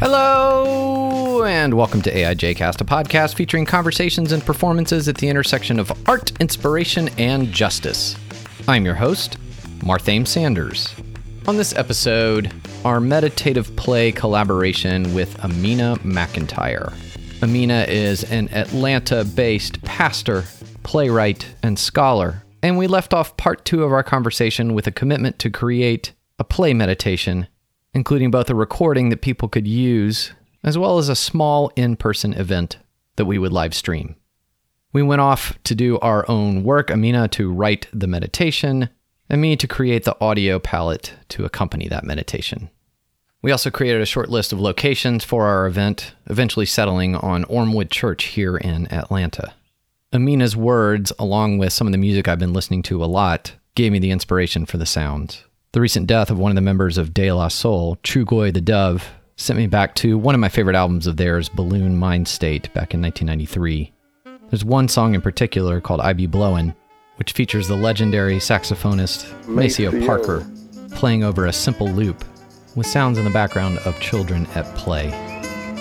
Hello, and welcome to AIJcast, a podcast featuring conversations and performances at the intersection of art, inspiration, and justice. I'm your host, Marthame Sanders. On this episode, our meditative play collaboration with Amina McIntyre. Amina is an Atlanta based pastor, playwright, and scholar, and we left off part two of our conversation with a commitment to create a play meditation including both a recording that people could use as well as a small in person event that we would live stream. We went off to do our own work, Amina to write the meditation, and me to create the audio palette to accompany that meditation. We also created a short list of locations for our event, eventually settling on Ormwood Church here in Atlanta. Amina's words, along with some of the music I've been listening to a lot, gave me the inspiration for the sounds. The recent death of one of the members of De La Soul, Trugoy the Dove, sent me back to one of my favorite albums of theirs, Buhloone Mindstate, back in 1993. There's one song in particular called I Be Blowin', which features the legendary saxophonist Maceo Parker playing over a simple loop with sounds in the background of children at play.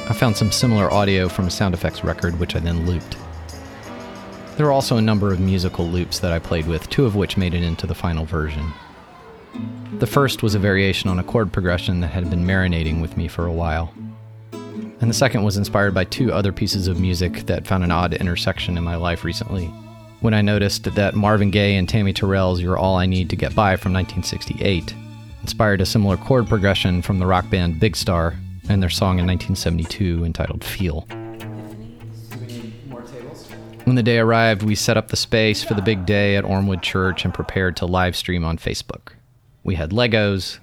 I found some similar audio from a sound effects record, which I then looped. There are also a number of musical loops that I played with, two of which made it into the final version. The first was a variation on a chord progression that had been marinating with me for a while. And the second was inspired by two other pieces of music that found an odd intersection in my life recently. When I noticed that Marvin Gaye and Tammy Terrell's You're All I Need to Get By from 1968 inspired a similar chord progression from the rock band Big Star and their song in 1972 entitled Feel. When the day arrived, we set up the space for the big day at Ormwood Church and prepared to live stream on Facebook. We had Legos,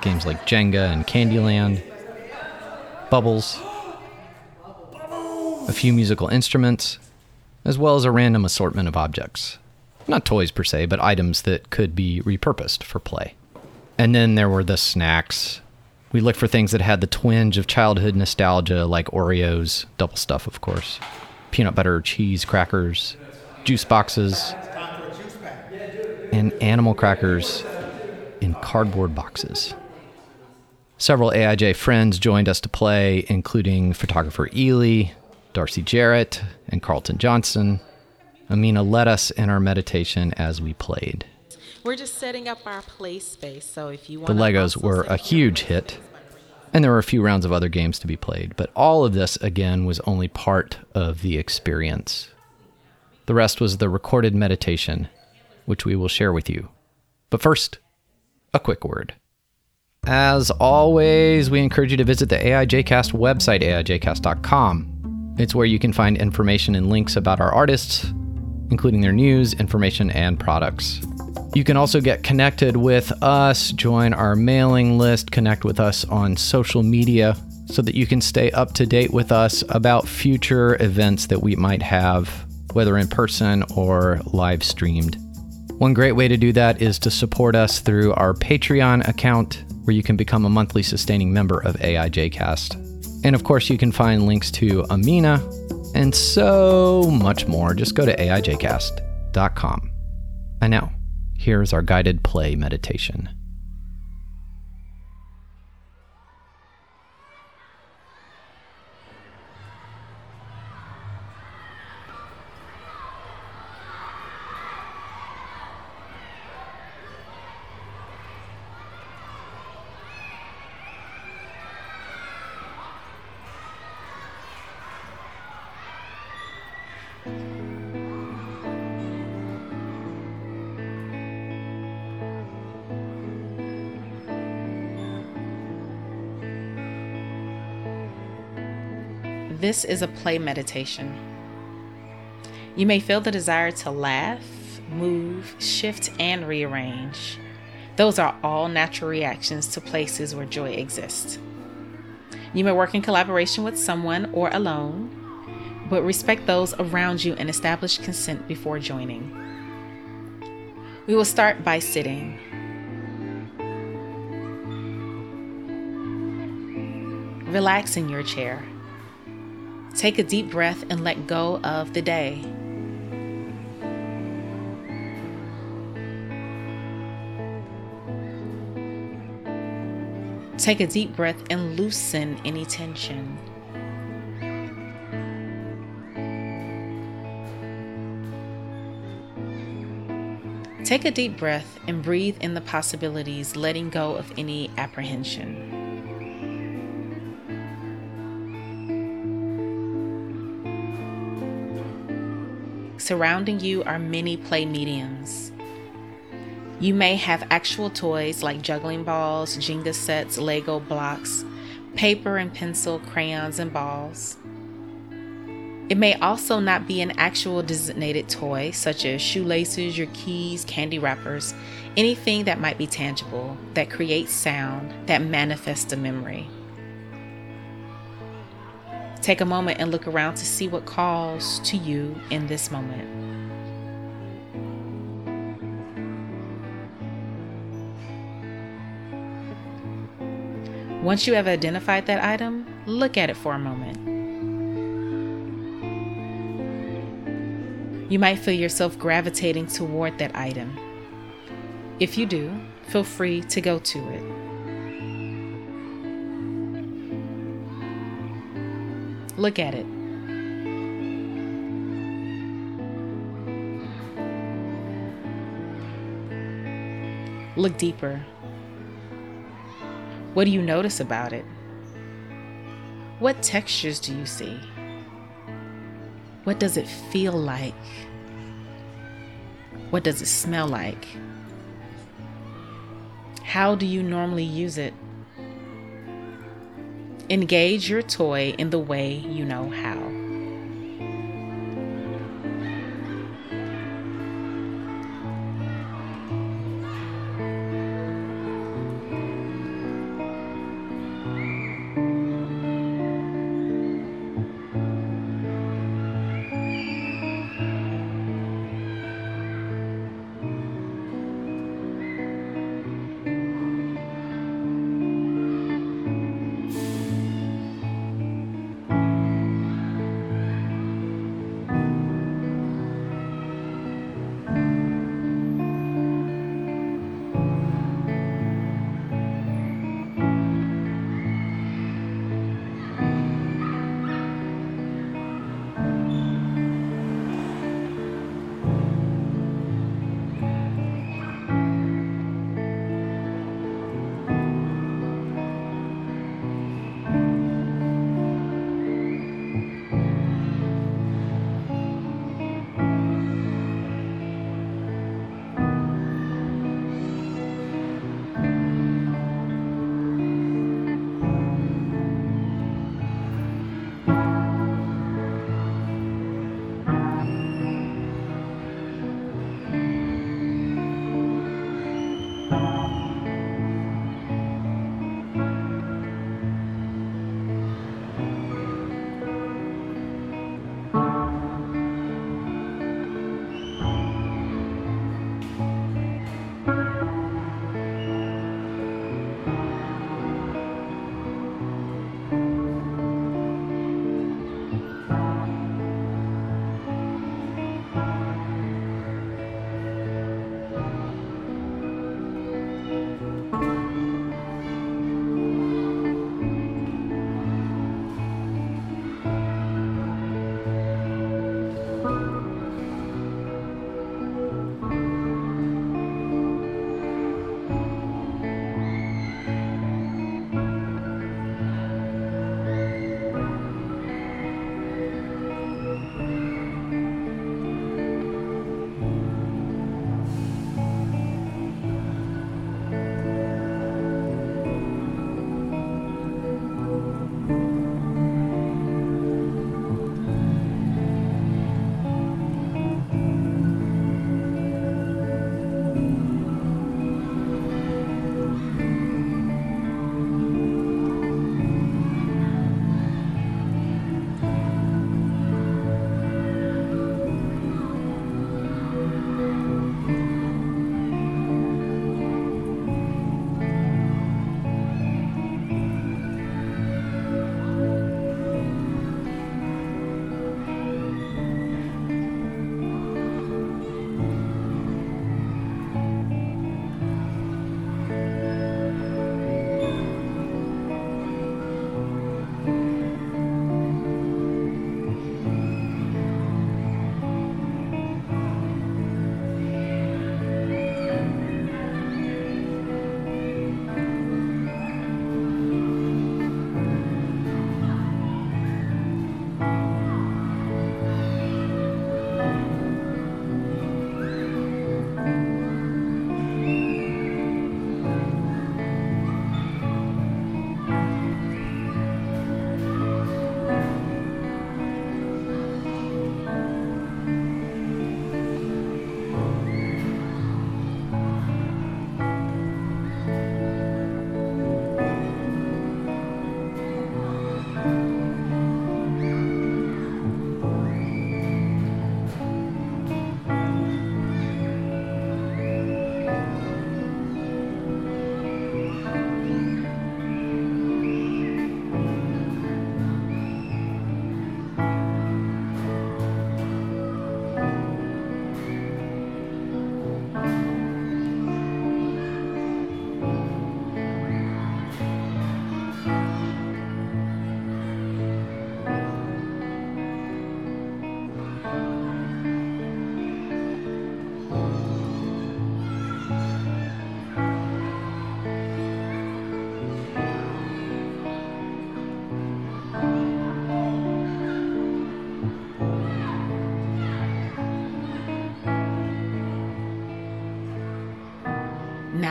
games like Jenga and Candyland, Bubbles, a few musical instruments, as well as a random assortment of objects. Not toys per se, but items that could be repurposed for play. And then there were the snacks. We looked for things that had the twinge of childhood nostalgia, like Oreos, double stuff, of course, peanut butter, cheese, crackers, juice boxes, and animal crackers in cardboard boxes. Several AIJ friends joined us to play, including photographer Ely, Darcy Jarrett, and Carlton Johnson. Amina led us in our meditation as we played. We're just setting up our play space, so if you want The Legos were a huge hit, and there were a few rounds of other games to be played, but all of this, again, was only part of the experience. The rest was the recorded meditation, which we will share with you. But first, a quick word. As always, we encourage you to visit the AIJcast website, aijcast.com. It's where you can find information and links about our artists, including their news, information, and products. You can also get connected with us, join our mailing list, connect with us on social media so that you can stay up to date with us about future events that we might have whether in person or live streamed. One great way to do that is to support us through our Patreon account, where you can become a monthly sustaining member of AIJcast. And of course, you can find links to Amina and so much more. Just go to AIJcast.com. And now, here's our guided play meditation. This is a play meditation. You may feel the desire to laugh, move, shift, and rearrange. Those are all natural reactions to places where joy exists. You may work in collaboration with someone or alone, but respect those around you and establish consent before joining. We will start by sitting. Relax in your chair. Take a deep breath and let go of the day. Take a deep breath and loosen any tension. Take a deep breath and breathe in the possibilities, letting go of any apprehension. Surrounding you are many play mediums. You may have actual toys like juggling balls, Jenga sets, Lego blocks, paper and pencil, crayons, and balls. It may also not be an actual designated toy, such as shoelaces, your keys, candy wrappers, anything that might be tangible, that creates sound, that manifests a memory. Take a moment and look around to see what calls to you in this moment. Once you have identified that item, look at it for a moment. You might feel yourself gravitating toward that item. If you do, feel free to go to it. Look at it. Look deeper. What do you notice about it? What textures do you see? What does it feel like? What does it smell like? How do you normally use it? Engage your toy in the way you know how.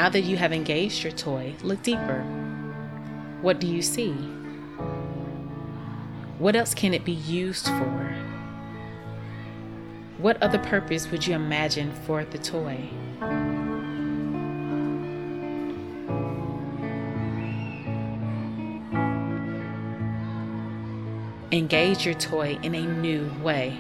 Now that you have engaged your toy, look deeper. What do you see? What else can it be used for? What other purpose would you imagine for the toy? Engage your toy in a new way.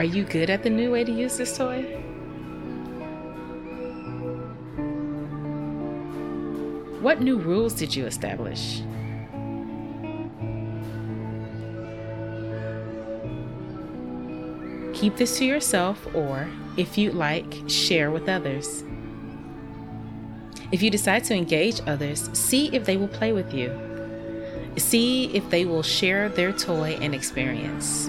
Are you good at the new way to use this toy? What new rules did you establish? Keep this to yourself, or if you'd like, share with others. If you decide to engage others, see if they will play with you. See if they will share their toy and experience.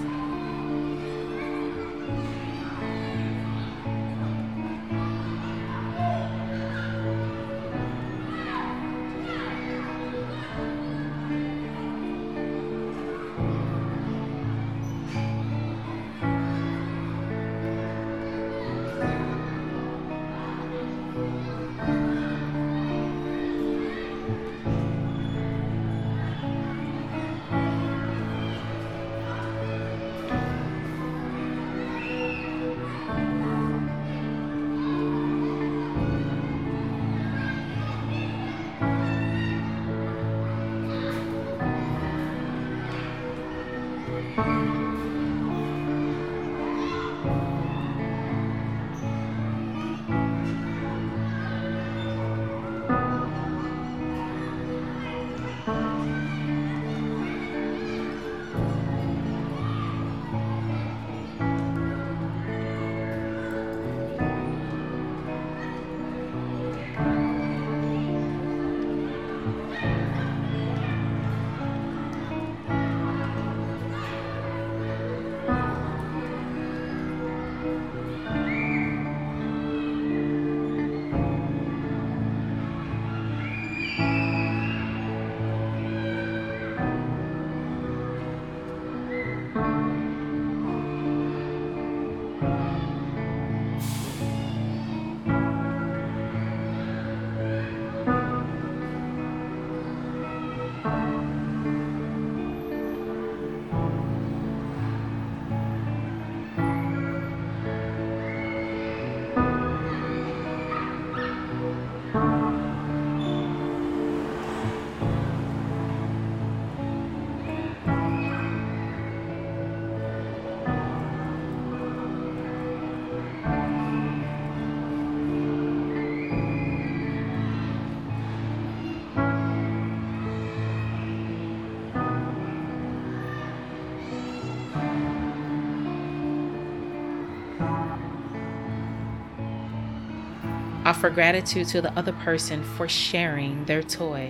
Offer gratitude to the other person for sharing their toy.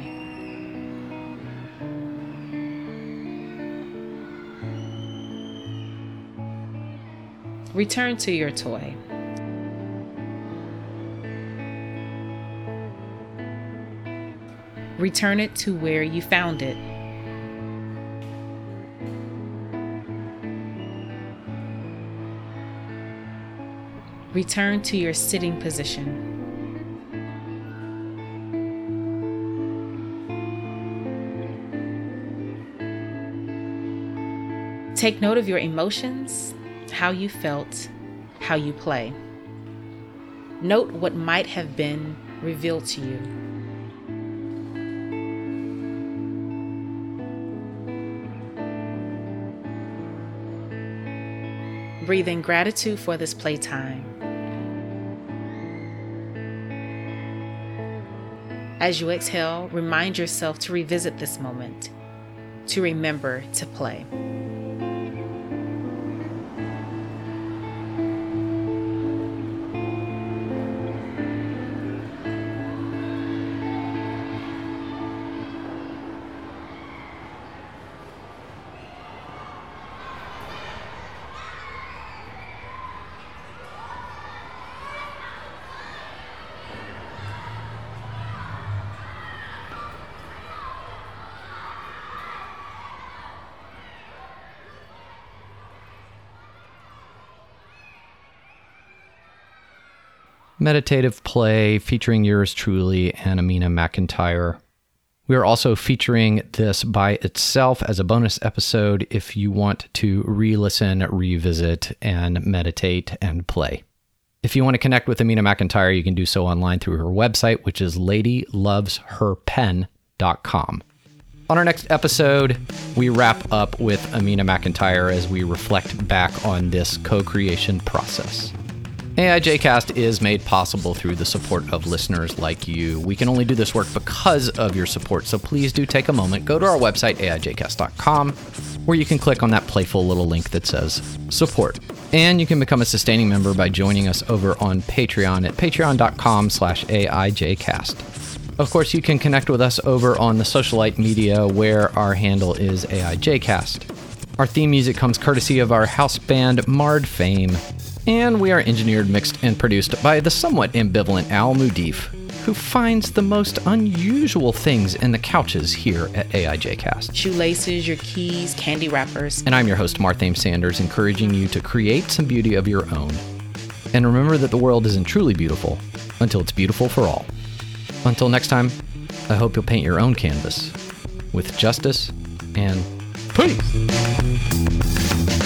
Return to your toy. Return it to where you found it. Return to your sitting position. Take note of your emotions, how you felt, how you play. Note what might have been revealed to you. Breathe in gratitude for this playtime. As you exhale, remind yourself to revisit this moment, to remember to play. Meditative play featuring yours truly and Amina McIntyre. We are also featuring this by itself as a bonus episode if you want to re listen, revisit, and meditate and play. If you want to connect with Amina McIntyre, you can do so online through her website, which is ladylovesherpen.com. On our next episode, we wrap up with Amina McIntyre as we reflect back on this co creation process. AIJcast is made possible through the support of listeners like you. We can only do this work because of your support, so please do take a moment, go to our website, aijcast.com, where you can click on that playful little link that says support. And you can become a sustaining member by joining us over on Patreon at patreon.com slash AIJcast. Of course, you can connect with us over on the socialite media where our handle is AIJcast. Our theme music comes courtesy of our house band Marred Fame and we are engineered, mixed, and produced by the somewhat ambivalent Al Mudif, who finds the most unusual things in the couches here at AIJcast. Shoelaces, your keys, candy wrappers. And I'm your host, Marthame Sanders, encouraging you to create some beauty of your own. And remember that the world isn't truly beautiful until it's beautiful for all. Until next time, I hope you'll paint your own canvas with justice and peace.